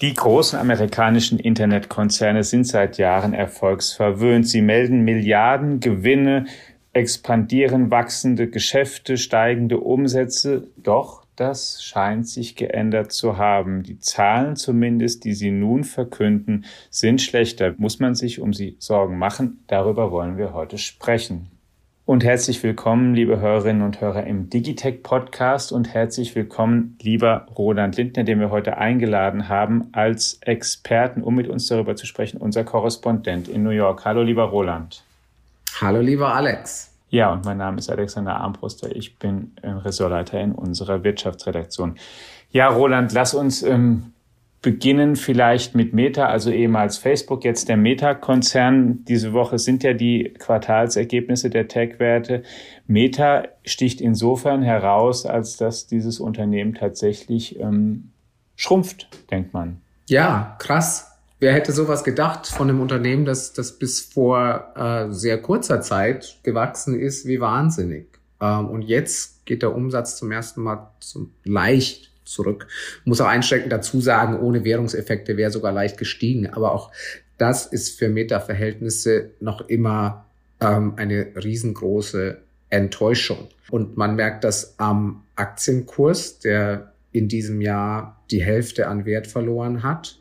Die großen amerikanischen Internetkonzerne sind seit Jahren erfolgsverwöhnt. Sie melden Milliarden Gewinne, expandieren wachsende Geschäfte, steigende Umsätze. Doch das scheint sich geändert zu haben. Die Zahlen zumindest, die Sie nun verkünden, sind schlechter. Muss man sich um sie Sorgen machen? Darüber wollen wir heute sprechen. Und herzlich willkommen, liebe Hörerinnen und Hörer im Digitech Podcast und herzlich willkommen, lieber Roland Lindner, den wir heute eingeladen haben als Experten, um mit uns darüber zu sprechen, unser Korrespondent in New York. Hallo, lieber Roland. Hallo, lieber Alex. Ja, und mein Name ist Alexander Armbruster. Ich bin Ressortleiter in unserer Wirtschaftsredaktion. Ja, Roland, lass uns ähm, beginnen vielleicht mit Meta, also ehemals Facebook, jetzt der Meta-Konzern. Diese Woche sind ja die Quartalsergebnisse der Tech-Werte. Meta sticht insofern heraus, als dass dieses Unternehmen tatsächlich ähm, schrumpft, denkt man. Ja, krass. Wer hätte sowas gedacht von einem Unternehmen, das, das bis vor äh, sehr kurzer Zeit gewachsen ist wie wahnsinnig. Ähm, und jetzt geht der Umsatz zum ersten Mal zum, leicht zurück. Muss auch einschränkend dazu sagen, ohne Währungseffekte wäre sogar leicht gestiegen. Aber auch das ist für Meta-Verhältnisse noch immer ähm, eine riesengroße Enttäuschung. Und man merkt das am Aktienkurs, der in diesem Jahr die Hälfte an Wert verloren hat.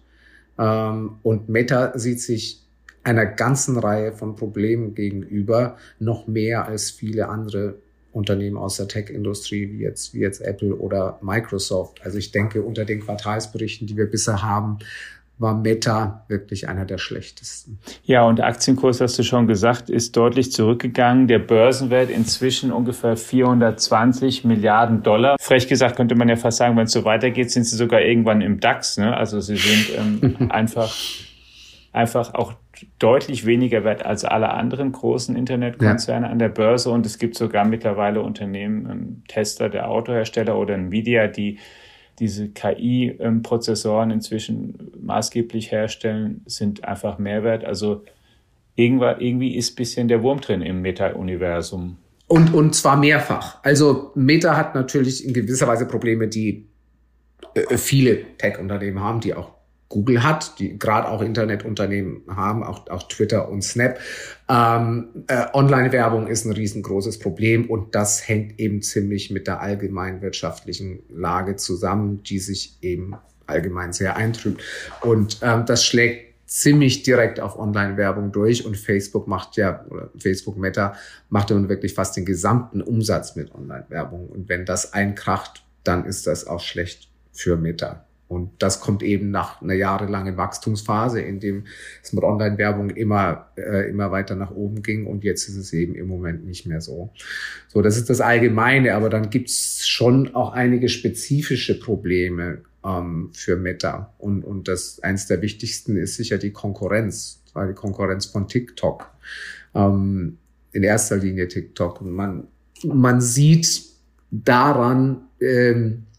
Ähm, und Meta sieht sich einer ganzen Reihe von Problemen gegenüber, noch mehr als viele andere Unternehmen aus der Tech-Industrie, wie jetzt, wie jetzt Apple oder Microsoft. Also ich denke, unter den Quartalsberichten, die wir bisher haben, war Meta wirklich einer der schlechtesten. Ja, und der Aktienkurs, hast du schon gesagt, ist deutlich zurückgegangen. Der Börsenwert inzwischen ungefähr 420 Milliarden Dollar. Frech gesagt könnte man ja fast sagen, wenn es so weitergeht, sind sie sogar irgendwann im DAX. Ne? Also sie sind ähm, einfach, einfach auch deutlich weniger wert als alle anderen großen Internetkonzerne ja. an der Börse. Und es gibt sogar mittlerweile Unternehmen, ähm, Tester der Autohersteller oder Nvidia, die diese KI-Prozessoren inzwischen maßgeblich herstellen, sind einfach Mehrwert. Also irgendwie ist bisschen der Wurm drin im Meta-Universum. Und, und zwar mehrfach. Also Meta hat natürlich in gewisser Weise Probleme, die äh, viele Tech-Unternehmen haben, die auch Google hat, die gerade auch Internetunternehmen haben, auch, auch Twitter und Snap. Ähm, äh, Online-Werbung ist ein riesengroßes Problem und das hängt eben ziemlich mit der allgemeinen wirtschaftlichen Lage zusammen, die sich eben allgemein sehr eintrübt. Und ähm, das schlägt ziemlich direkt auf Online-Werbung durch und Facebook macht ja, oder Facebook Meta macht ja nun wirklich fast den gesamten Umsatz mit Online-Werbung. Und wenn das einkracht, dann ist das auch schlecht für Meta. Und das kommt eben nach einer jahrelangen Wachstumsphase, in dem es mit Online-Werbung immer, äh, immer weiter nach oben ging. Und jetzt ist es eben im Moment nicht mehr so. So, das ist das Allgemeine. Aber dann gibt's schon auch einige spezifische Probleme ähm, für Meta. Und, und das eins der wichtigsten ist sicher die Konkurrenz, weil die Konkurrenz von TikTok. Ähm, in erster Linie TikTok. Und man, man sieht daran, ähm, äh,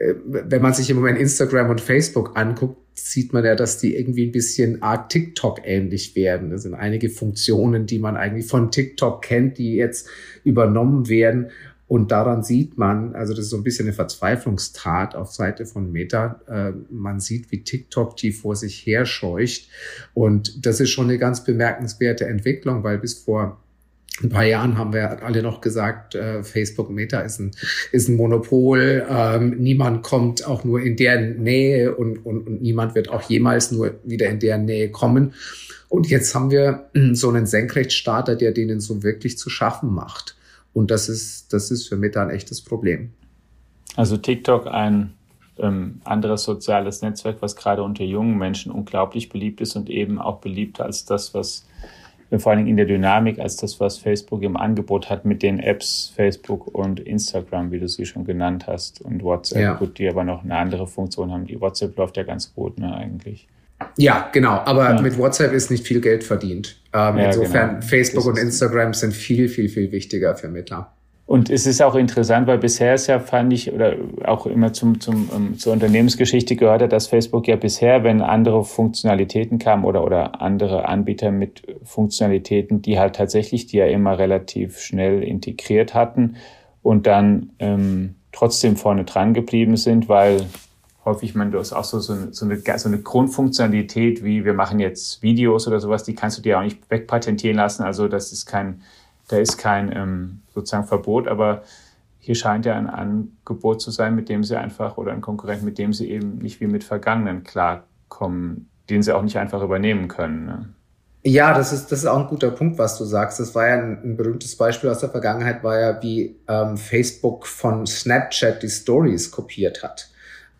wenn man sich im Moment Instagram und Facebook anguckt, sieht man ja, dass die irgendwie ein bisschen Art TikTok ähnlich werden. Das sind einige Funktionen, die man eigentlich von TikTok kennt, die jetzt übernommen werden. Und daran sieht man, also das ist so ein bisschen eine Verzweiflungstat auf Seite von Meta. Äh, man sieht, wie TikTok die vor sich her scheucht. Und das ist schon eine ganz bemerkenswerte Entwicklung, weil bis vor ein paar Jahren haben wir alle noch gesagt, äh, Facebook Meta ist ein, ist ein Monopol. Ähm, niemand kommt auch nur in der Nähe und, und, und niemand wird auch jemals nur wieder in der Nähe kommen. Und jetzt haben wir so einen Senkrechtstarter, der denen so wirklich zu schaffen macht. Und das ist, das ist für Meta ein echtes Problem. Also TikTok ein ähm, anderes soziales Netzwerk, was gerade unter jungen Menschen unglaublich beliebt ist und eben auch beliebter als das, was vor allen Dingen in der Dynamik als das, was Facebook im Angebot hat mit den Apps Facebook und Instagram, wie du sie schon genannt hast, und WhatsApp, ja. gut, die aber noch eine andere Funktion haben. Die WhatsApp läuft ja ganz gut, ne, eigentlich. Ja, genau. Aber ja. mit WhatsApp ist nicht viel Geld verdient. Ähm, ja, insofern, genau. Facebook und Instagram sind viel, viel, viel wichtiger für Meta. Und es ist auch interessant, weil bisher ist ja, fand ich, oder auch immer zum, zum, um, ähm, zur Unternehmensgeschichte gehört hat, dass Facebook ja bisher, wenn andere Funktionalitäten kamen oder, oder andere Anbieter mit Funktionalitäten, die halt tatsächlich, die ja immer relativ schnell integriert hatten und dann ähm, trotzdem vorne dran geblieben sind, weil häufig man das auch so, so, eine, so, eine, so eine Grundfunktionalität wie wir machen jetzt Videos oder sowas, die kannst du dir auch nicht wegpatentieren lassen. Also das ist kein, da ist kein ähm, sozusagen Verbot, aber hier scheint ja ein Angebot zu sein, mit dem sie einfach oder ein Konkurrent, mit dem sie eben nicht wie mit Vergangenen klarkommen, den sie auch nicht einfach übernehmen können. Ne? Ja, das ist, das ist auch ein guter Punkt, was du sagst. Das war ja ein, ein berühmtes Beispiel aus der Vergangenheit, war ja, wie ähm, Facebook von Snapchat die Stories kopiert hat.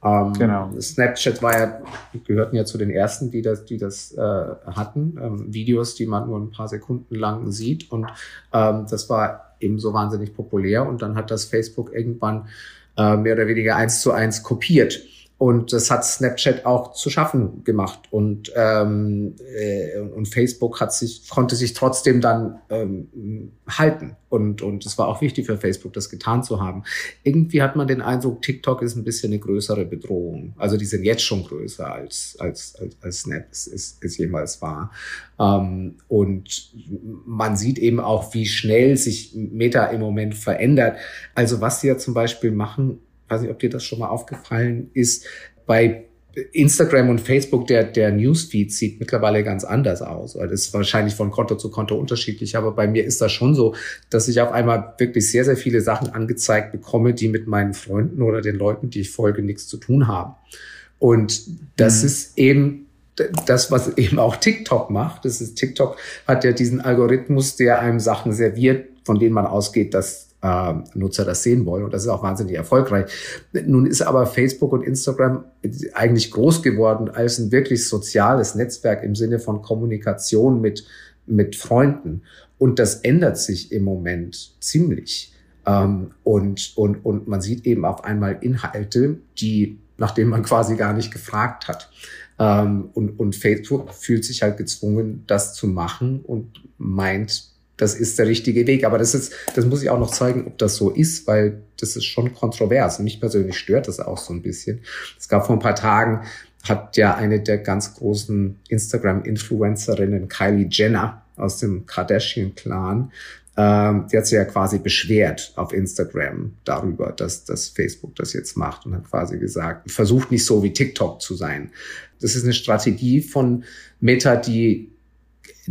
Ähm, genau. Snapchat war ja, gehörten ja zu den ersten, die das, die das äh, hatten. Ähm, Videos, die man nur ein paar Sekunden lang sieht. Und ähm, das war eben so wahnsinnig populär. Und dann hat das Facebook irgendwann äh, mehr oder weniger eins zu eins kopiert. Und das hat Snapchat auch zu schaffen gemacht. Und, ähm, äh, und Facebook hat sich, konnte sich trotzdem dann ähm, halten. Und, und es war auch wichtig für Facebook, das getan zu haben. Irgendwie hat man den Eindruck, TikTok ist ein bisschen eine größere Bedrohung. Also die sind jetzt schon größer als, als, als, als Snap es, es, es jemals war. Ähm, und man sieht eben auch, wie schnell sich Meta im Moment verändert. Also was sie ja zum Beispiel machen, weiß nicht, ob dir das schon mal aufgefallen ist, bei Instagram und Facebook, der, der Newsfeed sieht mittlerweile ganz anders aus. Das ist wahrscheinlich von Konto zu Konto unterschiedlich, aber bei mir ist das schon so, dass ich auf einmal wirklich sehr, sehr viele Sachen angezeigt bekomme, die mit meinen Freunden oder den Leuten, die ich folge, nichts zu tun haben. Und das mhm. ist eben das, was eben auch TikTok macht. Das ist TikTok hat ja diesen Algorithmus, der einem Sachen serviert, von denen man ausgeht, dass äh, Nutzer das sehen wollen. Und das ist auch wahnsinnig erfolgreich. Nun ist aber Facebook und Instagram eigentlich groß geworden als ein wirklich soziales Netzwerk im Sinne von Kommunikation mit, mit Freunden. Und das ändert sich im Moment ziemlich. Ähm, und, und, und man sieht eben auf einmal Inhalte, die, nach denen man quasi gar nicht gefragt hat. Ähm, und, und Facebook fühlt sich halt gezwungen, das zu machen und meint, das ist der richtige Weg. Aber das ist, das muss ich auch noch zeigen, ob das so ist, weil das ist schon kontrovers. Mich persönlich stört das auch so ein bisschen. Es gab vor ein paar Tagen, hat ja eine der ganz großen Instagram-Influencerinnen, Kylie Jenner aus dem Kardashian-Clan, ähm, die hat sich ja quasi beschwert auf Instagram darüber, dass, dass Facebook das jetzt macht und hat quasi gesagt, versucht nicht so wie TikTok zu sein. Das ist eine Strategie von Meta, die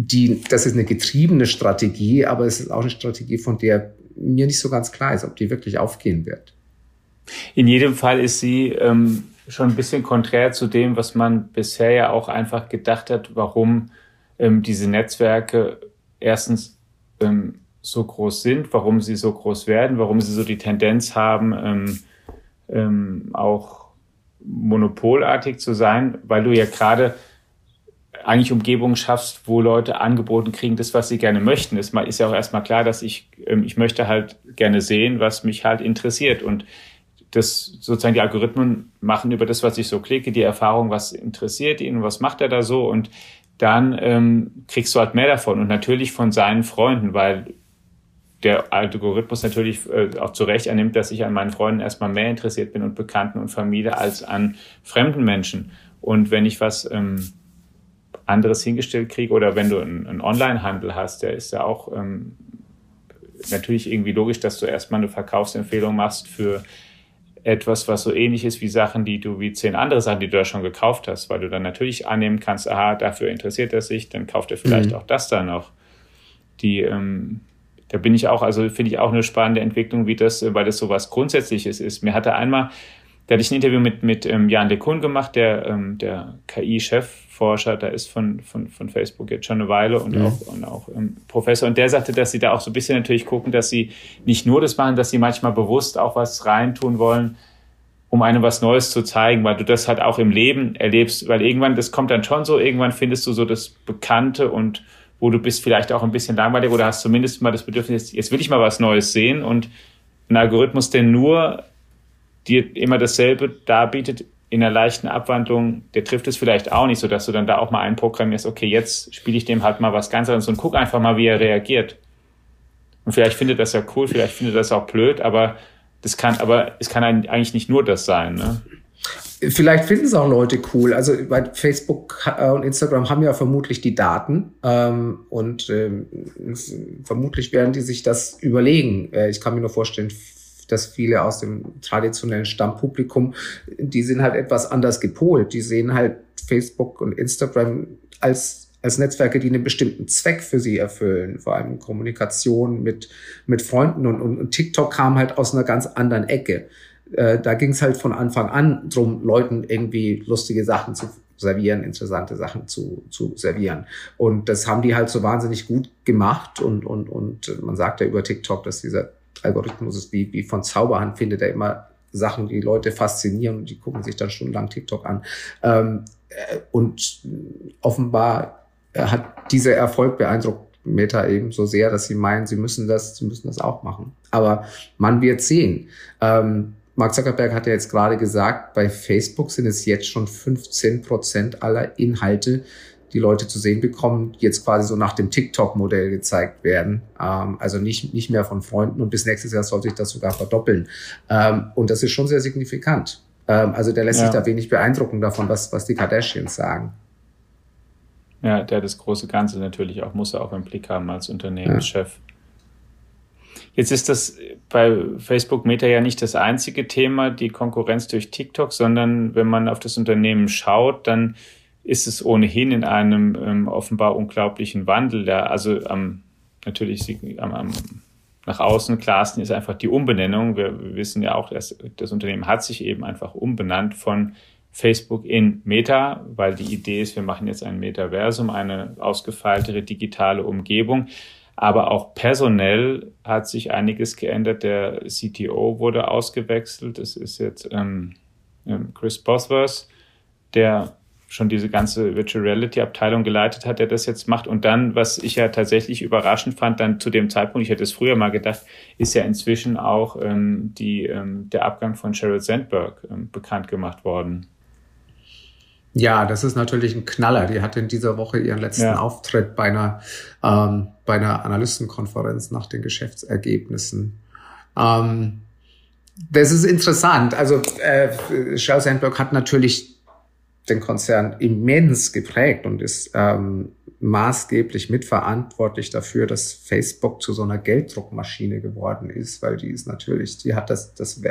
die, das ist eine getriebene Strategie, aber es ist auch eine Strategie, von der mir nicht so ganz klar ist, ob die wirklich aufgehen wird. In jedem Fall ist sie ähm, schon ein bisschen konträr zu dem, was man bisher ja auch einfach gedacht hat, warum ähm, diese Netzwerke erstens ähm, so groß sind, warum sie so groß werden, warum sie so die Tendenz haben, ähm, ähm, auch monopolartig zu sein, weil du ja gerade eigentlich Umgebungen schaffst, wo Leute angeboten kriegen, das, was sie gerne möchten. Es ist ja auch erstmal klar, dass ich, ähm, ich möchte halt gerne sehen, was mich halt interessiert. Und das sozusagen die Algorithmen machen über das, was ich so klicke, die Erfahrung, was interessiert ihn, was macht er da so und dann ähm, kriegst du halt mehr davon und natürlich von seinen Freunden, weil der Algorithmus natürlich äh, auch zu Recht annimmt, dass ich an meinen Freunden erstmal mehr interessiert bin und Bekannten und Familie als an fremden Menschen. Und wenn ich was ähm, anderes hingestellt kriege oder wenn du einen, einen Online-Handel hast, der ist ja auch ähm, natürlich irgendwie logisch, dass du erstmal eine Verkaufsempfehlung machst für etwas, was so ähnlich ist wie Sachen, die du, wie zehn andere Sachen, die du da schon gekauft hast, weil du dann natürlich annehmen kannst, aha, dafür interessiert er sich, dann kauft er vielleicht mhm. auch das da noch. Die, ähm, da bin ich auch, also finde ich auch eine spannende Entwicklung, wie das, weil das so was Grundsätzliches ist. Mir hatte einmal, da hatte ich ein Interview mit, mit ähm, Jan LeCun gemacht, der, ähm, der KI-Chef Forscher, da ist von, von, von Facebook jetzt schon eine Weile und mhm. auch, und auch ähm, Professor. Und der sagte, dass sie da auch so ein bisschen natürlich gucken, dass sie nicht nur das machen, dass sie manchmal bewusst auch was reintun wollen, um einem was Neues zu zeigen, weil du das halt auch im Leben erlebst, weil irgendwann, das kommt dann schon so, irgendwann findest du so das Bekannte und wo du bist vielleicht auch ein bisschen langweilig oder hast zumindest mal das Bedürfnis, jetzt will ich mal was Neues sehen und ein Algorithmus, der nur dir immer dasselbe darbietet, in einer leichten Abwandlung, der trifft es vielleicht auch nicht, so dass du dann da auch mal einprogrammierst, okay, jetzt spiele ich dem halt mal was ganz anderes und guck einfach mal, wie er reagiert. Und vielleicht findet das ja cool, vielleicht findet das auch blöd, aber das kann, aber es kann eigentlich nicht nur das sein, ne? Vielleicht finden es auch Leute cool. Also bei Facebook äh, und Instagram haben ja vermutlich die Daten ähm, und ähm, vermutlich werden die sich das überlegen. Äh, ich kann mir nur vorstellen, dass viele aus dem traditionellen Stammpublikum, die sind halt etwas anders gepolt. Die sehen halt Facebook und Instagram als als Netzwerke, die einen bestimmten Zweck für sie erfüllen, vor allem Kommunikation mit, mit Freunden und, und, und TikTok kam halt aus einer ganz anderen Ecke. Äh, da ging es halt von Anfang an drum, Leuten irgendwie lustige Sachen zu servieren, interessante Sachen zu, zu servieren. Und das haben die halt so wahnsinnig gut gemacht. Und, und, und man sagt ja über TikTok, dass dieser Algorithmus ist wie, wie von Zauberhand, findet er immer Sachen, die Leute faszinieren und die gucken sich dann stundenlang TikTok an. Ähm, äh, und offenbar hat dieser Erfolg beeindruckt Meta eben so sehr, dass sie meinen, sie müssen das, sie müssen das auch machen. Aber man wird sehen. Ähm, Mark Zuckerberg hat ja jetzt gerade gesagt, bei Facebook sind es jetzt schon 15 Prozent aller Inhalte, die Leute zu sehen bekommen, jetzt quasi so nach dem TikTok-Modell gezeigt werden. Ähm, also nicht, nicht mehr von Freunden und bis nächstes Jahr soll sich das sogar verdoppeln. Ähm, und das ist schon sehr signifikant. Ähm, also der lässt ja. sich da wenig beeindrucken davon, was, was die Kardashians sagen. Ja, der das große Ganze natürlich auch, muss er auch im Blick haben als Unternehmenschef. Ja. Jetzt ist das bei Facebook Meta ja nicht das einzige Thema, die Konkurrenz durch TikTok, sondern wenn man auf das Unternehmen schaut, dann ist es ohnehin in einem ähm, offenbar unglaublichen Wandel. Da, also ähm, natürlich am, am, nach außen klarsten ist einfach die Umbenennung. Wir, wir wissen ja auch, dass das Unternehmen hat sich eben einfach umbenannt von Facebook in Meta, weil die Idee ist, wir machen jetzt ein Metaversum, eine ausgefeiltere digitale Umgebung. Aber auch personell hat sich einiges geändert. Der CTO wurde ausgewechselt. Es ist jetzt ähm, ähm, Chris Bosworth, der schon diese ganze Virtual Reality Abteilung geleitet hat, der das jetzt macht. Und dann, was ich ja tatsächlich überraschend fand, dann zu dem Zeitpunkt, ich hätte es früher mal gedacht, ist ja inzwischen auch ähm, die, ähm, der Abgang von Sheryl Sandberg ähm, bekannt gemacht worden. Ja, das ist natürlich ein Knaller. Die hatte in dieser Woche ihren letzten ja. Auftritt bei einer, ähm, bei einer Analystenkonferenz nach den Geschäftsergebnissen. Ähm, das ist interessant. Also äh, Sheryl Sandberg hat natürlich den Konzern immens geprägt und ist ähm, maßgeblich mitverantwortlich dafür, dass Facebook zu so einer Gelddruckmaschine geworden ist, weil die ist natürlich, die hat das, das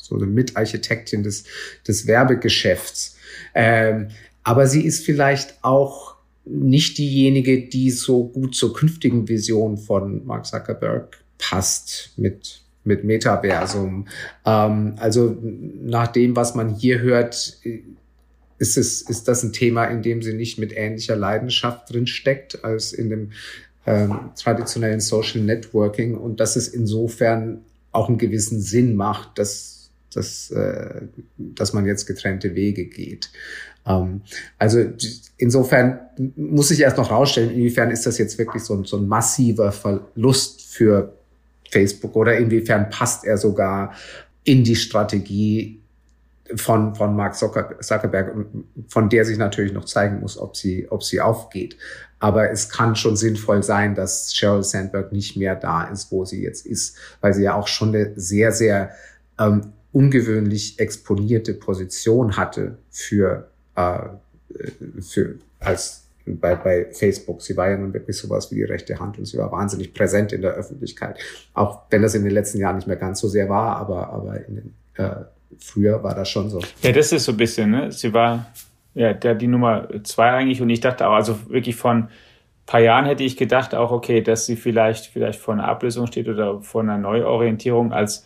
so eine Mitarchitektin des, des Werbegeschäfts. Ähm, aber sie ist vielleicht auch nicht diejenige, die so gut zur künftigen Vision von Mark Zuckerberg passt mit mit Metaversum. Ähm, also nach dem, was man hier hört, ist es ist das ein Thema, in dem sie nicht mit ähnlicher Leidenschaft drin steckt als in dem ähm, traditionellen Social Networking und dass es insofern auch einen gewissen Sinn macht, dass dass, äh, dass man jetzt getrennte Wege geht. Ähm, also insofern muss ich erst noch rausstellen, inwiefern ist das jetzt wirklich so ein, so ein massiver Verlust für Facebook oder inwiefern passt er sogar in die Strategie von, von Mark Zuckerberg, von der sich natürlich noch zeigen muss, ob sie, ob sie aufgeht. Aber es kann schon sinnvoll sein, dass Sheryl Sandberg nicht mehr da ist, wo sie jetzt ist, weil sie ja auch schon eine sehr, sehr ähm, ungewöhnlich exponierte Position hatte für, äh, für als bei, bei Facebook. Sie war ja nun wirklich sowas wie die rechte Hand und sie war wahnsinnig präsent in der Öffentlichkeit. Auch wenn das in den letzten Jahren nicht mehr ganz so sehr war, aber, aber in den, äh, früher war das schon so. Ja, das ist so ein bisschen, ne? Sie war ja der die Nummer zwei eigentlich und ich dachte auch, also wirklich von paar Jahren hätte ich gedacht auch, okay, dass sie vielleicht, vielleicht vor einer Ablösung steht oder vor einer Neuorientierung als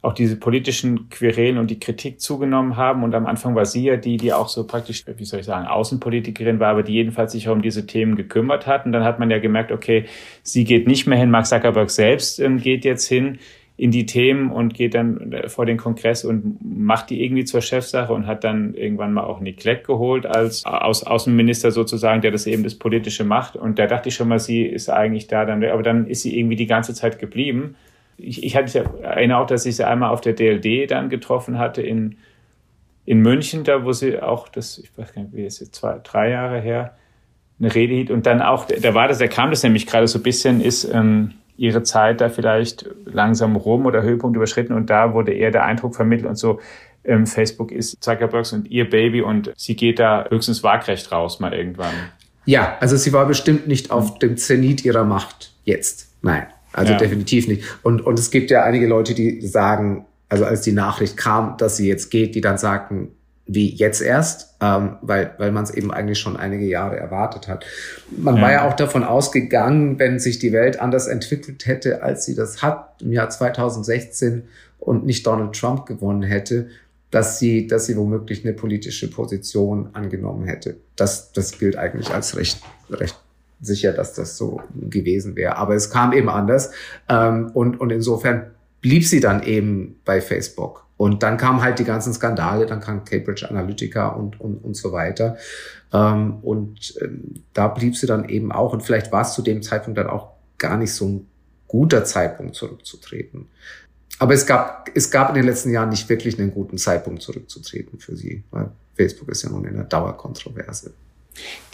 auch diese politischen Querelen und die Kritik zugenommen haben. Und am Anfang war sie ja die, die auch so praktisch, wie soll ich sagen, Außenpolitikerin war, aber die jedenfalls sich um diese Themen gekümmert hat. Und dann hat man ja gemerkt, okay, sie geht nicht mehr hin, Mark Zuckerberg selbst ähm, geht jetzt hin in die Themen und geht dann äh, vor den Kongress und macht die irgendwie zur Chefsache und hat dann irgendwann mal auch Nick Clegg geholt als Aus Außenminister sozusagen, der das eben das Politische macht. Und da dachte ich schon mal, sie ist eigentlich da dann, aber dann ist sie irgendwie die ganze Zeit geblieben ich, ich hatte erinnere auch, dass ich sie einmal auf der DLD dann getroffen hatte in, in München, da wo sie auch, das, ich weiß gar nicht, wie ist jetzt zwei, drei Jahre her, eine Rede hielt. Und dann auch, da war das, da kam das nämlich gerade so ein bisschen, ist ähm, ihre Zeit da vielleicht langsam rum oder Höhepunkt überschritten und da wurde eher der Eindruck vermittelt und so, ähm, Facebook ist Zuckerbergs und ihr Baby und sie geht da höchstens waagrecht raus mal irgendwann. Ja, also sie war bestimmt nicht auf dem Zenit ihrer Macht jetzt. Nein. Also ja. definitiv nicht. Und, und es gibt ja einige Leute, die sagen, also als die Nachricht kam, dass sie jetzt geht, die dann sagten, wie jetzt erst, ähm, weil, weil man es eben eigentlich schon einige Jahre erwartet hat. Man ja. war ja auch davon ausgegangen, wenn sich die Welt anders entwickelt hätte, als sie das hat im Jahr 2016 und nicht Donald Trump gewonnen hätte, dass sie, dass sie womöglich eine politische Position angenommen hätte. Das, das gilt eigentlich als recht, recht sicher, dass das so gewesen wäre. Aber es kam eben anders. Ähm, und, und insofern blieb sie dann eben bei Facebook. Und dann kamen halt die ganzen Skandale, dann kam Cambridge Analytica und, und, und so weiter. Ähm, und ähm, da blieb sie dann eben auch. Und vielleicht war es zu dem Zeitpunkt dann auch gar nicht so ein guter Zeitpunkt zurückzutreten. Aber es gab, es gab in den letzten Jahren nicht wirklich einen guten Zeitpunkt zurückzutreten für sie, weil Facebook ist ja nun in der Dauerkontroverse.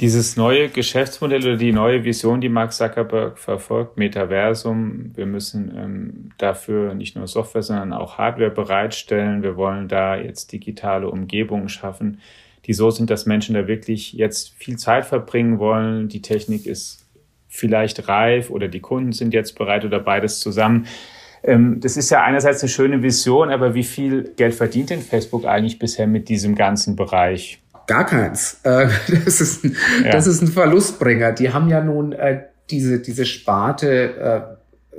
Dieses neue Geschäftsmodell oder die neue Vision, die Mark Zuckerberg verfolgt, Metaversum, wir müssen ähm, dafür nicht nur Software, sondern auch Hardware bereitstellen. Wir wollen da jetzt digitale Umgebungen schaffen, die so sind, dass Menschen da wirklich jetzt viel Zeit verbringen wollen. Die Technik ist vielleicht reif oder die Kunden sind jetzt bereit oder beides zusammen. Ähm, das ist ja einerseits eine schöne Vision, aber wie viel Geld verdient denn Facebook eigentlich bisher mit diesem ganzen Bereich? Gar keins. Äh, das, ist ein, ja. das ist ein Verlustbringer. Die haben ja nun äh, diese, diese Sparte äh,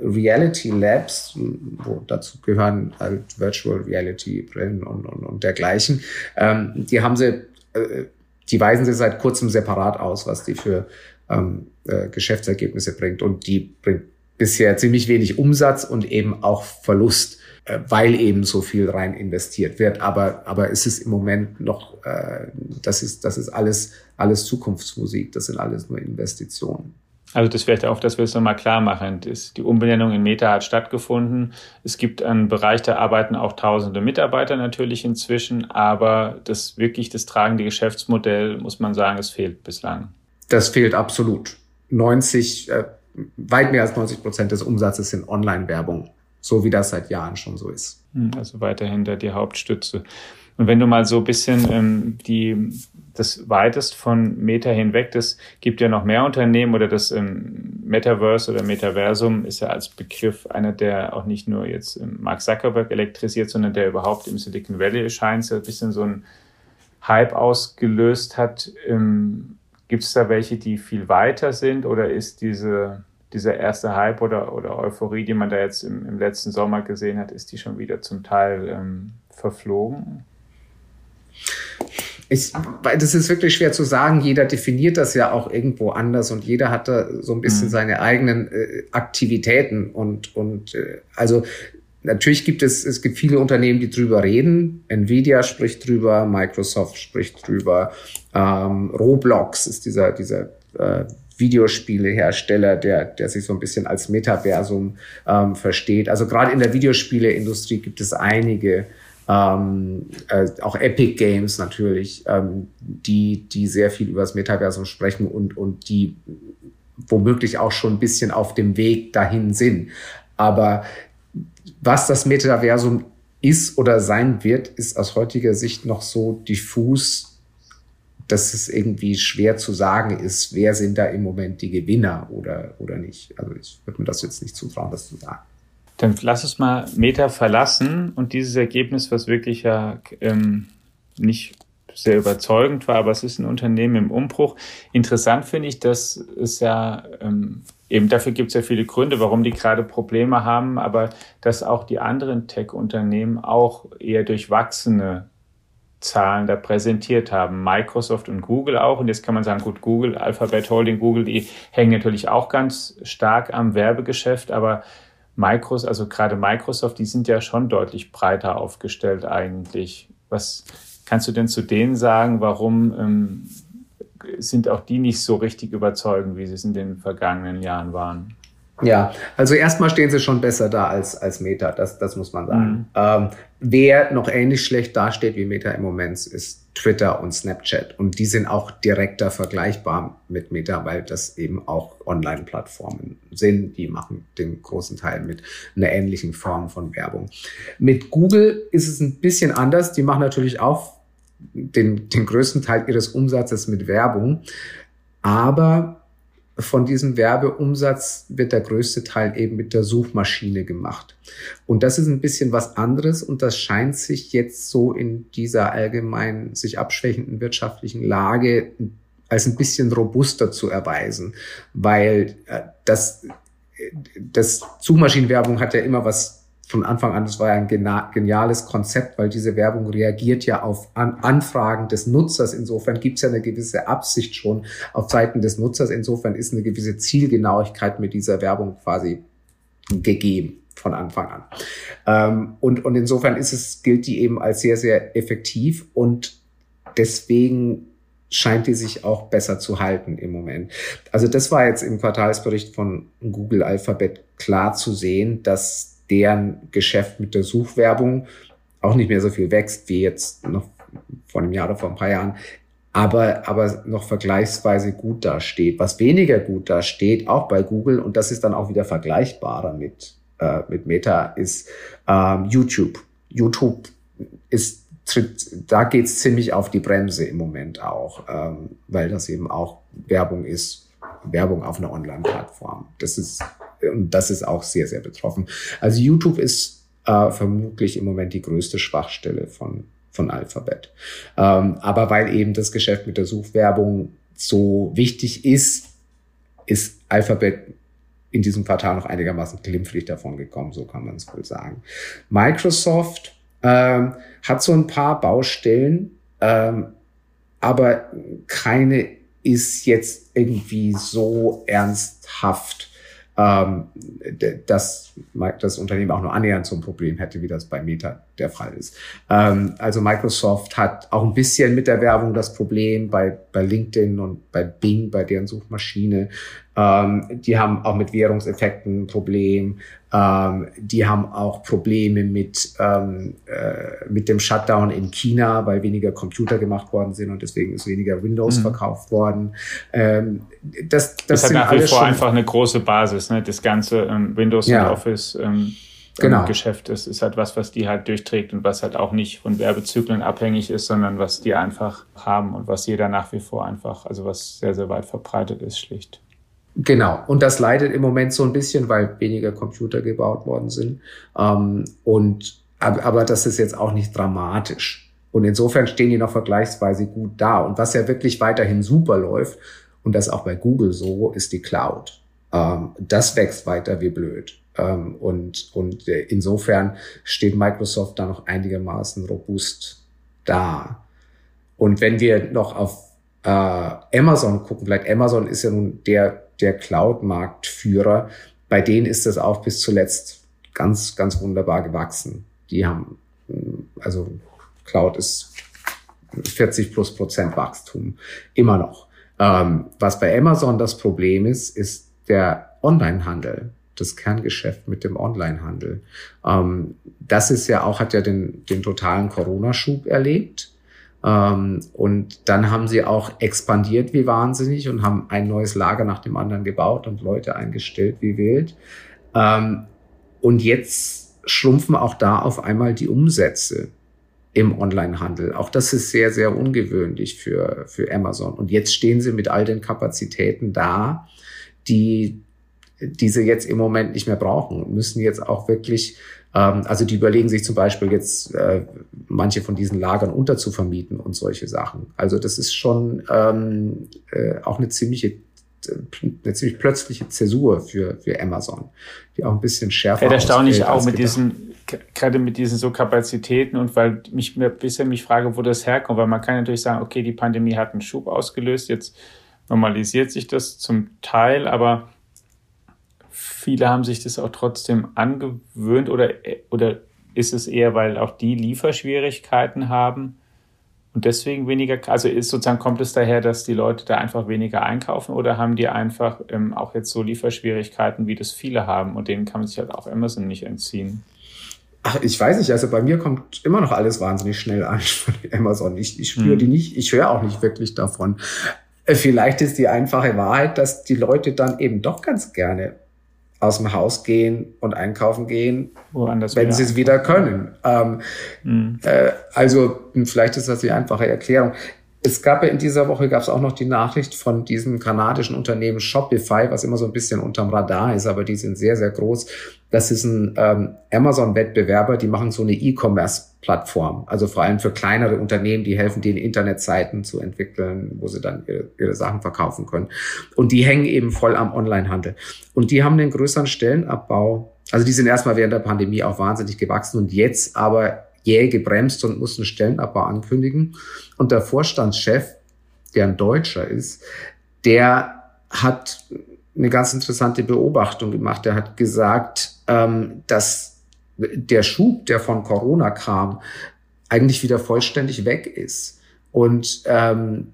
Reality Labs, wo dazu gehören halt Virtual Reality Brillen und, und, und dergleichen. Ähm, die haben sie, äh, die weisen sie seit kurzem separat aus, was die für ähm, äh, Geschäftsergebnisse bringt. Und die bringt bisher ziemlich wenig Umsatz und eben auch Verlust. Äh, weil eben so viel rein investiert wird. Aber, aber es ist im Moment noch, äh, das ist, das ist alles, alles Zukunftsmusik. Das sind alles nur Investitionen. Also das vielleicht auch, dass wir es nochmal klar machen. Die Umbenennung in Meta hat stattgefunden. Es gibt einen Bereich, da arbeiten auch tausende Mitarbeiter natürlich inzwischen, aber das wirklich das tragende Geschäftsmodell, muss man sagen, es fehlt bislang. Das fehlt absolut. 90, äh, weit mehr als 90 Prozent des Umsatzes sind Online-Werbung so wie das seit Jahren schon so ist. Hm, also weiterhin da die Hauptstütze. Und wenn du mal so ein bisschen ähm, die, das weitest von Meta hinweg, das gibt ja noch mehr Unternehmen oder das ähm, Metaverse oder Metaversum ist ja als Begriff einer, der auch nicht nur jetzt ähm, Mark Zuckerberg elektrisiert, sondern der überhaupt im Silicon Valley erscheint, so ein bisschen so ein Hype ausgelöst hat. Ähm, gibt es da welche, die viel weiter sind oder ist diese dieser erste Hype oder, oder Euphorie, die man da jetzt im, im letzten Sommer gesehen hat, ist die schon wieder zum Teil ähm, verflogen? Ich, das ist wirklich schwer zu sagen. Jeder definiert das ja auch irgendwo anders und jeder hat da so ein bisschen mhm. seine eigenen äh, Aktivitäten und, und äh, also natürlich gibt es, es gibt viele Unternehmen, die drüber reden. Nvidia spricht drüber, Microsoft spricht drüber, ähm, Roblox ist dieser, dieser äh, Videospielehersteller, der, der sich so ein bisschen als Metaversum ähm, versteht. Also gerade in der Videospieleindustrie gibt es einige, ähm, äh, auch Epic Games natürlich, ähm, die, die sehr viel über das Metaversum sprechen und, und die womöglich auch schon ein bisschen auf dem Weg dahin sind. Aber was das Metaversum ist oder sein wird, ist aus heutiger Sicht noch so diffus dass es irgendwie schwer zu sagen ist, wer sind da im Moment die Gewinner oder, oder nicht. Also ich würde mir das jetzt nicht zutrauen, das zu sagen. Dann lass uns mal Meta verlassen und dieses Ergebnis, was wirklich ja ähm, nicht sehr überzeugend war, aber es ist ein Unternehmen im Umbruch. Interessant finde ich, dass es ja ähm, eben dafür gibt es ja viele Gründe, warum die gerade Probleme haben, aber dass auch die anderen Tech-Unternehmen auch eher durchwachsene Zahlen da präsentiert haben. Microsoft und Google auch. Und jetzt kann man sagen, gut, Google, Alphabet Holding, Google, die hängen natürlich auch ganz stark am Werbegeschäft, aber Microsoft, also gerade Microsoft, die sind ja schon deutlich breiter aufgestellt eigentlich. Was kannst du denn zu denen sagen? Warum ähm, sind auch die nicht so richtig überzeugend, wie sie es in den vergangenen Jahren waren? Ja, also erstmal stehen sie schon besser da als, als Meta, das, das muss man sagen. Mhm. Ähm, wer noch ähnlich schlecht dasteht wie Meta im Moment, ist Twitter und Snapchat. Und die sind auch direkter vergleichbar mit Meta, weil das eben auch Online-Plattformen sind. Die machen den großen Teil mit einer ähnlichen Form von Werbung. Mit Google ist es ein bisschen anders. Die machen natürlich auch den, den größten Teil ihres Umsatzes mit Werbung. Aber von diesem Werbeumsatz wird der größte Teil eben mit der Suchmaschine gemacht. Und das ist ein bisschen was anderes und das scheint sich jetzt so in dieser allgemein sich abschwächenden wirtschaftlichen Lage als ein bisschen robuster zu erweisen, weil äh, das, das Suchmaschinenwerbung hat ja immer was von Anfang an, das war ja ein geniales Konzept, weil diese Werbung reagiert ja auf An Anfragen des Nutzers. Insofern gibt es ja eine gewisse Absicht schon auf Seiten des Nutzers. Insofern ist eine gewisse Zielgenauigkeit mit dieser Werbung quasi gegeben von Anfang an. Ähm, und, und insofern ist es, gilt die eben als sehr, sehr effektiv und deswegen scheint die sich auch besser zu halten im Moment. Also das war jetzt im Quartalsbericht von Google Alphabet klar zu sehen, dass deren Geschäft mit der Suchwerbung auch nicht mehr so viel wächst wie jetzt noch vor einem Jahr oder vor ein paar Jahren, aber, aber noch vergleichsweise gut dasteht. Was weniger gut dasteht, auch bei Google, und das ist dann auch wieder vergleichbarer mit, äh, mit Meta, ist ähm, YouTube. YouTube ist tritt, da geht's ziemlich auf die Bremse im Moment auch, ähm, weil das eben auch Werbung ist, Werbung auf einer Online-Plattform. Das ist und das ist auch sehr, sehr betroffen. Also YouTube ist äh, vermutlich im Moment die größte Schwachstelle von, von Alphabet. Ähm, aber weil eben das Geschäft mit der Suchwerbung so wichtig ist, ist Alphabet in diesem Quartal noch einigermaßen glimpflich davon gekommen, so kann man es wohl sagen. Microsoft ähm, hat so ein paar Baustellen, ähm, aber keine ist jetzt irgendwie so ernsthaft ähm, dass das Unternehmen auch nur annähernd so ein Problem hätte, wie das bei Meta der Fall ist. Ähm, also Microsoft hat auch ein bisschen mit der Werbung das Problem bei, bei LinkedIn und bei Bing, bei deren Suchmaschine. Ähm, die haben auch mit Währungseffekten ein Problem. Ähm, die haben auch Probleme mit, ähm, äh, mit dem Shutdown in China, weil weniger Computer gemacht worden sind und deswegen ist weniger Windows mhm. verkauft worden. Ähm, das, das, das hat nach wie vor einfach eine große Basis. Ne? Das ganze ähm, Windows ja. und Office. Ähm genau. Geschäft ist, ist halt was, was die halt durchträgt und was halt auch nicht von Werbezyklen abhängig ist, sondern was die einfach haben und was jeder nach wie vor einfach, also was sehr, sehr weit verbreitet ist, schlicht. Genau. Und das leidet im Moment so ein bisschen, weil weniger Computer gebaut worden sind. Ähm, und, aber das ist jetzt auch nicht dramatisch. Und insofern stehen die noch vergleichsweise gut da. Und was ja wirklich weiterhin super läuft, und das auch bei Google so, ist die Cloud. Ähm, das wächst weiter wie blöd. Ähm, und, und äh, insofern steht Microsoft da noch einigermaßen robust da. Und wenn wir noch auf äh, Amazon gucken, vielleicht Amazon ist ja nun der, der Cloud-Marktführer, bei denen ist das auch bis zuletzt ganz, ganz wunderbar gewachsen. Die haben, also Cloud ist 40 plus Prozent Wachstum, immer noch. Ähm, was bei Amazon das Problem ist, ist der Onlinehandel das Kerngeschäft mit dem Onlinehandel. Ähm, das ist ja auch, hat ja den, den totalen Corona-Schub erlebt. Ähm, und dann haben sie auch expandiert wie wahnsinnig und haben ein neues Lager nach dem anderen gebaut und Leute eingestellt wie wild. Ähm, und jetzt schrumpfen auch da auf einmal die Umsätze im Onlinehandel. Auch das ist sehr, sehr ungewöhnlich für, für Amazon. Und jetzt stehen sie mit all den Kapazitäten da, die diese jetzt im Moment nicht mehr brauchen und müssen jetzt auch wirklich, ähm, also die überlegen sich zum Beispiel jetzt äh, manche von diesen Lagern unterzuvermieten und solche Sachen. Also das ist schon ähm, äh, auch eine ziemliche eine ziemlich plötzliche Zäsur für, für Amazon, die auch ein bisschen schärfer ist. Ja, erstaunlich auch mit diesen, gerade mit diesen so Kapazitäten und weil mich mir bisher mich frage, wo das herkommt, weil man kann natürlich sagen, okay, die Pandemie hat einen Schub ausgelöst, jetzt normalisiert sich das zum Teil, aber viele haben sich das auch trotzdem angewöhnt oder, oder ist es eher, weil auch die Lieferschwierigkeiten haben und deswegen weniger, also ist sozusagen, kommt es daher, dass die Leute da einfach weniger einkaufen oder haben die einfach ähm, auch jetzt so Lieferschwierigkeiten, wie das viele haben und denen kann man sich halt auch Amazon nicht entziehen? Ach, ich weiß nicht, also bei mir kommt immer noch alles wahnsinnig schnell an von Amazon. Ich, ich spüre hm. die nicht, ich höre auch nicht wirklich davon. Vielleicht ist die einfache Wahrheit, dass die Leute dann eben doch ganz gerne aus dem Haus gehen und einkaufen gehen, Woanders wenn sie es wieder können. Ähm, mhm. äh, also vielleicht ist das die einfache Erklärung. es gab ja in dieser Woche gab es auch noch die Nachricht von diesem kanadischen Unternehmen Shopify, was immer so ein bisschen unterm Radar ist, aber die sind sehr, sehr groß. Das ist ein ähm, Amazon-Wettbewerber, die machen so eine E-Commerce-Plattform. Also vor allem für kleinere Unternehmen, die helfen denen Internetseiten zu entwickeln, wo sie dann ihre, ihre Sachen verkaufen können. Und die hängen eben voll am Onlinehandel. Und die haben den größeren Stellenabbau. Also die sind erstmal während der Pandemie auch wahnsinnig gewachsen und jetzt aber jäh gebremst und mussten Stellenabbau ankündigen. Und der Vorstandschef, der ein Deutscher ist, der hat eine ganz interessante Beobachtung gemacht. Der hat gesagt, ähm, dass der Schub, der von Corona kam, eigentlich wieder vollständig weg ist. Und ähm,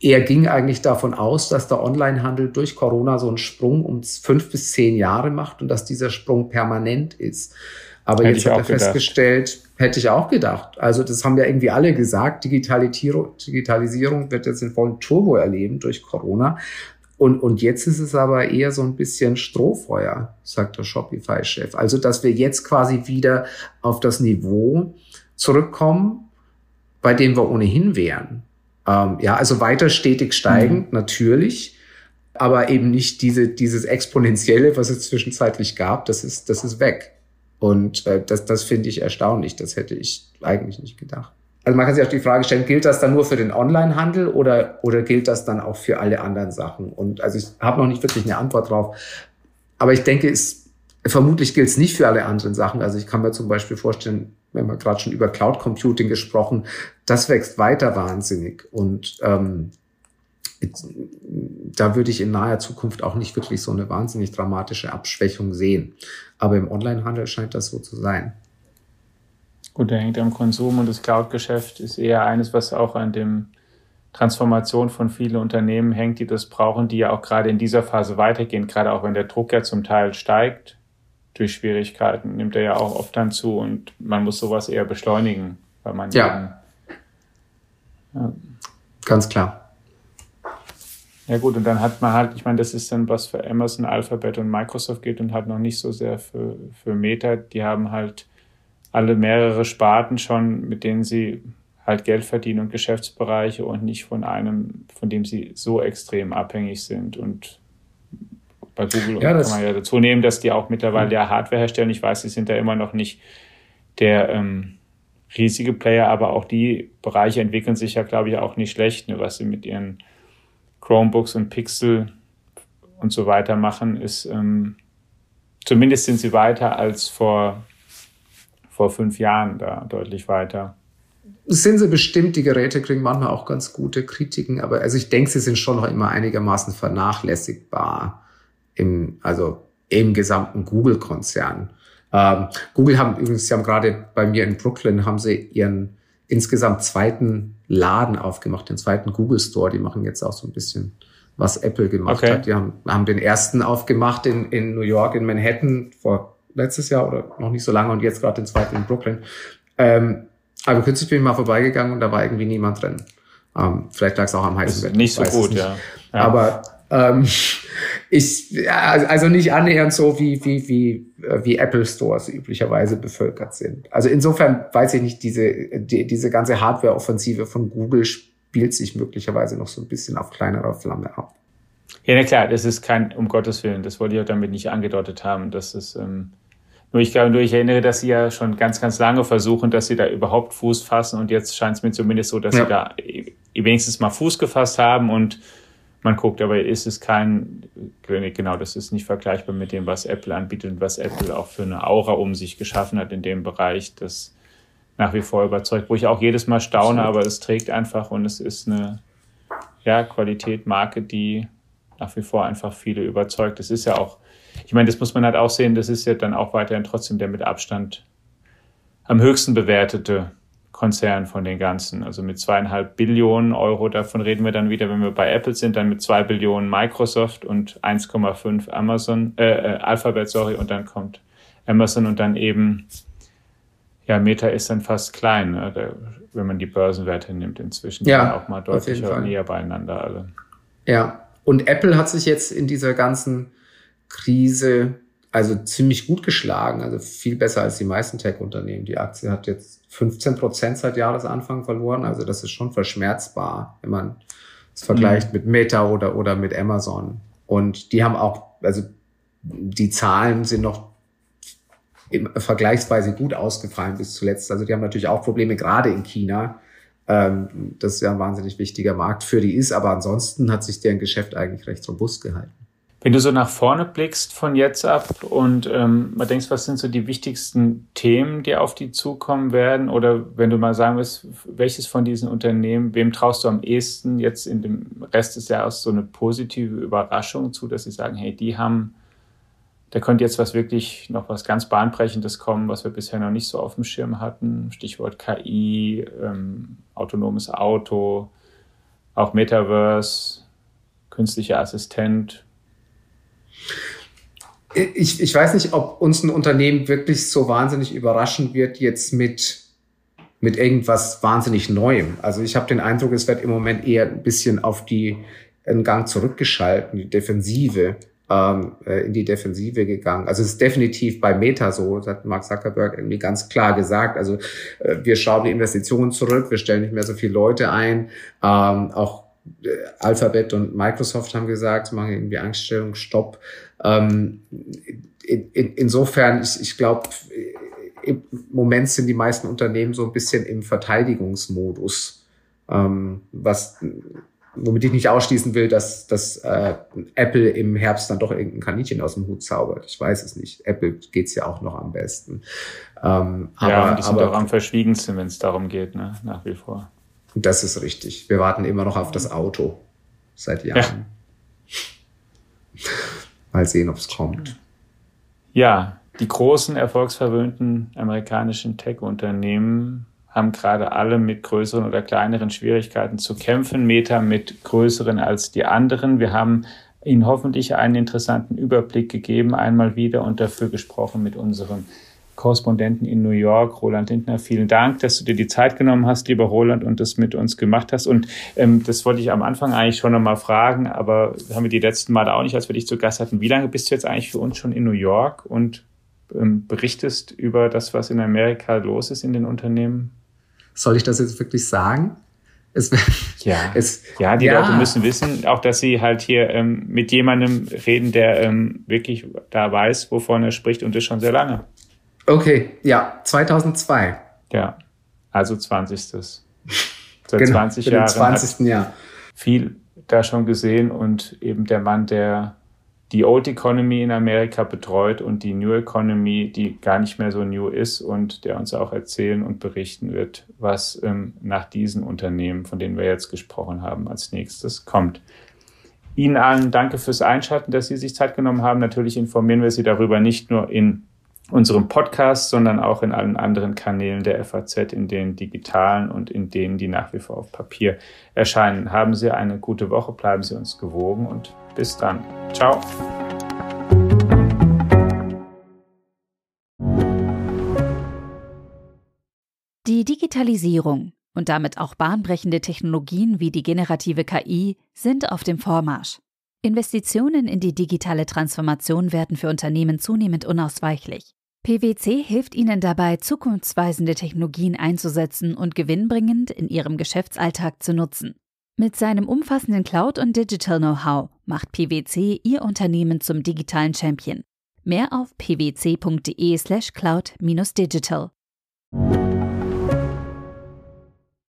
er ging eigentlich davon aus, dass der Onlinehandel durch Corona so einen Sprung um fünf bis zehn Jahre macht und dass dieser Sprung permanent ist. Aber Hätte jetzt hat er festgestellt, Hätte ich auch gedacht. Also das haben ja irgendwie alle gesagt. Digitalisierung, Digitalisierung wird jetzt in vollen Turbo erleben durch Corona. Und, und jetzt ist es aber eher so ein bisschen Strohfeuer, sagt der Shopify-Chef. Also, dass wir jetzt quasi wieder auf das Niveau zurückkommen, bei dem wir ohnehin wären. Ähm, ja, also weiter stetig steigend, mhm. natürlich, aber eben nicht diese, dieses Exponentielle, was es zwischenzeitlich gab, das ist, das ist weg. Und äh, das, das finde ich erstaunlich. Das hätte ich eigentlich nicht gedacht. Also man kann sich auch die Frage stellen, gilt das dann nur für den Onlinehandel oder, oder gilt das dann auch für alle anderen Sachen? Und also ich habe noch nicht wirklich eine Antwort drauf. Aber ich denke, es, vermutlich gilt es nicht für alle anderen Sachen. Also ich kann mir zum Beispiel vorstellen, wir gerade schon über Cloud Computing gesprochen, das wächst weiter wahnsinnig. Und ähm, da würde ich in naher Zukunft auch nicht wirklich so eine wahnsinnig dramatische Abschwächung sehen. Aber im Onlinehandel scheint das so zu sein. Gut, der hängt am Konsum und das Cloud-Geschäft ist eher eines, was auch an dem Transformation von vielen Unternehmen hängt, die das brauchen, die ja auch gerade in dieser Phase weitergehen, gerade auch wenn der Druck ja zum Teil steigt durch Schwierigkeiten, nimmt er ja auch oft dann zu und man muss sowas eher beschleunigen, weil man ja, eben, ja. ganz klar. Ja gut, und dann hat man halt, ich meine, das ist dann was für Amazon, Alphabet und Microsoft geht und halt noch nicht so sehr für, für Meta. Die haben halt alle mehrere Sparten schon, mit denen sie halt Geld verdienen und Geschäftsbereiche und nicht von einem, von dem sie so extrem abhängig sind. Und bei Google ja, kann man ja dazu nehmen, dass die auch mittlerweile ja Hardware herstellen. Ich weiß, sie sind da immer noch nicht der ähm, riesige Player, aber auch die Bereiche entwickeln sich ja, glaube ich, auch nicht schlecht, ne, was sie mit ihren Chromebooks und Pixel und so weiter machen, ist ähm, zumindest sind sie weiter als vor, vor fünf Jahren da deutlich weiter. Sind sie bestimmt, die Geräte kriegen manchmal auch ganz gute Kritiken, aber also ich denke, sie sind schon noch immer einigermaßen vernachlässigbar im, also im gesamten Google-Konzern. Ähm, Google haben übrigens, sie haben gerade bei mir in Brooklyn, haben sie ihren insgesamt zweiten Laden aufgemacht, den zweiten Google Store. Die machen jetzt auch so ein bisschen, was Apple gemacht okay. hat. Die haben, haben den ersten aufgemacht in, in New York, in Manhattan, vor letztes Jahr oder noch nicht so lange und jetzt gerade den zweiten in Brooklyn. Ähm, aber kürzlich bin ich mal vorbeigegangen und da war irgendwie niemand drin. Ähm, vielleicht lag es auch am heißen Wetter. Nicht so gut, nicht. Ja. ja. Aber ähm, ich, also nicht annähernd so, wie, wie, wie, wie Apple Stores üblicherweise bevölkert sind. Also insofern weiß ich nicht, diese, die, diese ganze Hardware-Offensive von Google spielt sich möglicherweise noch so ein bisschen auf kleinerer Flamme ab. Ja, na klar, das ist kein, um Gottes Willen, das wollte ich auch damit nicht angedeutet haben. Das ist, ähm, nur ich glaube, nur ich erinnere, dass sie ja schon ganz, ganz lange versuchen, dass sie da überhaupt Fuß fassen. Und jetzt scheint es mir zumindest so, dass ja. sie da wenigstens mal Fuß gefasst haben. Und man guckt, aber ist es kein, genau, das ist nicht vergleichbar mit dem, was Apple anbietet und was Apple auch für eine Aura um sich geschaffen hat in dem Bereich, das nach wie vor überzeugt, wo ich auch jedes Mal staune, aber es trägt einfach und es ist eine ja, Qualität, Marke, die nach wie vor einfach viele überzeugt. Das ist ja auch, ich meine, das muss man halt auch sehen, das ist ja dann auch weiterhin trotzdem der mit Abstand am höchsten bewertete Konzern von den ganzen. Also mit zweieinhalb Billionen Euro, davon reden wir dann wieder, wenn wir bei Apple sind, dann mit zwei Billionen Microsoft und 1,5 Amazon, äh, äh, Alphabet, sorry, und dann kommt Amazon und dann eben, ja, Meta ist dann fast klein, ne, da, wenn man die Börsenwerte nimmt inzwischen. Ja, auch mal deutlich näher beieinander alle. Ja, und Apple hat sich jetzt in dieser ganzen Krise also ziemlich gut geschlagen, also viel besser als die meisten Tech-Unternehmen. Die Aktie hat jetzt 15 Prozent seit Jahresanfang verloren, also das ist schon verschmerzbar, wenn man es vergleicht mhm. mit Meta oder, oder mit Amazon. Und die haben auch, also die Zahlen sind noch vergleichsweise gut ausgefallen bis zuletzt. Also die haben natürlich auch Probleme, gerade in China. Ähm, das ist ja ein wahnsinnig wichtiger Markt für die ist, aber ansonsten hat sich deren Geschäft eigentlich recht robust gehalten. Wenn du so nach vorne blickst von jetzt ab und ähm, mal denkst, was sind so die wichtigsten Themen, die auf die zukommen werden? Oder wenn du mal sagen willst, welches von diesen Unternehmen, wem traust du am ehesten jetzt in dem Rest des Jahres so eine positive Überraschung zu, dass sie sagen, hey, die haben, da könnte jetzt was wirklich noch was ganz Bahnbrechendes kommen, was wir bisher noch nicht so auf dem Schirm hatten. Stichwort KI, ähm, autonomes Auto, auch Metaverse, künstlicher Assistent ich, ich weiß nicht, ob uns ein Unternehmen wirklich so wahnsinnig überraschen wird jetzt mit, mit irgendwas wahnsinnig Neuem. Also ich habe den Eindruck, es wird im Moment eher ein bisschen auf die einen Gang zurückgeschalten, die Defensive, ähm, äh, in die Defensive gegangen. Also es ist definitiv bei Meta so, das hat Mark Zuckerberg irgendwie ganz klar gesagt. Also äh, wir schrauben die Investitionen zurück, wir stellen nicht mehr so viele Leute ein. Ähm, auch äh, Alphabet und Microsoft haben gesagt, machen irgendwie Angststellung, Stopp. Ähm, in, in, insofern, ich, ich glaube, im Moment sind die meisten Unternehmen so ein bisschen im Verteidigungsmodus, ähm, was womit ich nicht ausschließen will, dass, dass äh, Apple im Herbst dann doch irgendein Kaninchen aus dem Hut zaubert. Ich weiß es nicht. Apple geht's ja auch noch am besten. Ähm, ja, aber, die sind aber, auch am verschwiegensten, wenn es darum geht, ne? nach wie vor. Das ist richtig. Wir warten immer noch auf das Auto seit Jahren. Ja. Mal sehen, ob es kommt. Ja, die großen, erfolgsverwöhnten amerikanischen Tech-Unternehmen haben gerade alle mit größeren oder kleineren Schwierigkeiten zu kämpfen. Meta mit größeren als die anderen. Wir haben Ihnen hoffentlich einen interessanten Überblick gegeben, einmal wieder und dafür gesprochen mit unserem Korrespondenten in New York, Roland Lindner. Vielen Dank, dass du dir die Zeit genommen hast, lieber Roland, und das mit uns gemacht hast. Und ähm, das wollte ich am Anfang eigentlich schon nochmal fragen, aber haben wir die letzten Male auch nicht, als wir dich zu Gast hatten. Wie lange bist du jetzt eigentlich für uns schon in New York und ähm, berichtest über das, was in Amerika los ist in den Unternehmen? Soll ich das jetzt wirklich sagen? Es, ja, es, ja, die ja. Leute müssen wissen, auch dass sie halt hier ähm, mit jemandem reden, der ähm, wirklich da weiß, wovon er spricht und das schon sehr lange. Okay, ja, 2002. Ja, also 20. Seit genau, 20 Jahren. 20. Jahr. Viel da schon gesehen und eben der Mann, der die Old Economy in Amerika betreut und die New Economy, die gar nicht mehr so new ist und der uns auch erzählen und berichten wird, was ähm, nach diesen Unternehmen, von denen wir jetzt gesprochen haben, als nächstes kommt. Ihnen allen danke fürs Einschalten, dass Sie sich Zeit genommen haben. Natürlich informieren wir Sie darüber nicht nur in unserem Podcast, sondern auch in allen anderen Kanälen der FAZ, in den digitalen und in denen, die nach wie vor auf Papier erscheinen. Haben Sie eine gute Woche, bleiben Sie uns gewogen und bis dann. Ciao. Die Digitalisierung und damit auch bahnbrechende Technologien wie die generative KI sind auf dem Vormarsch. Investitionen in die digitale Transformation werden für Unternehmen zunehmend unausweichlich. PwC hilft Ihnen dabei, zukunftsweisende Technologien einzusetzen und gewinnbringend in Ihrem Geschäftsalltag zu nutzen. Mit seinem umfassenden Cloud- und Digital-Know-how macht PwC Ihr Unternehmen zum digitalen Champion. Mehr auf pwc.de/cloud-digital. slash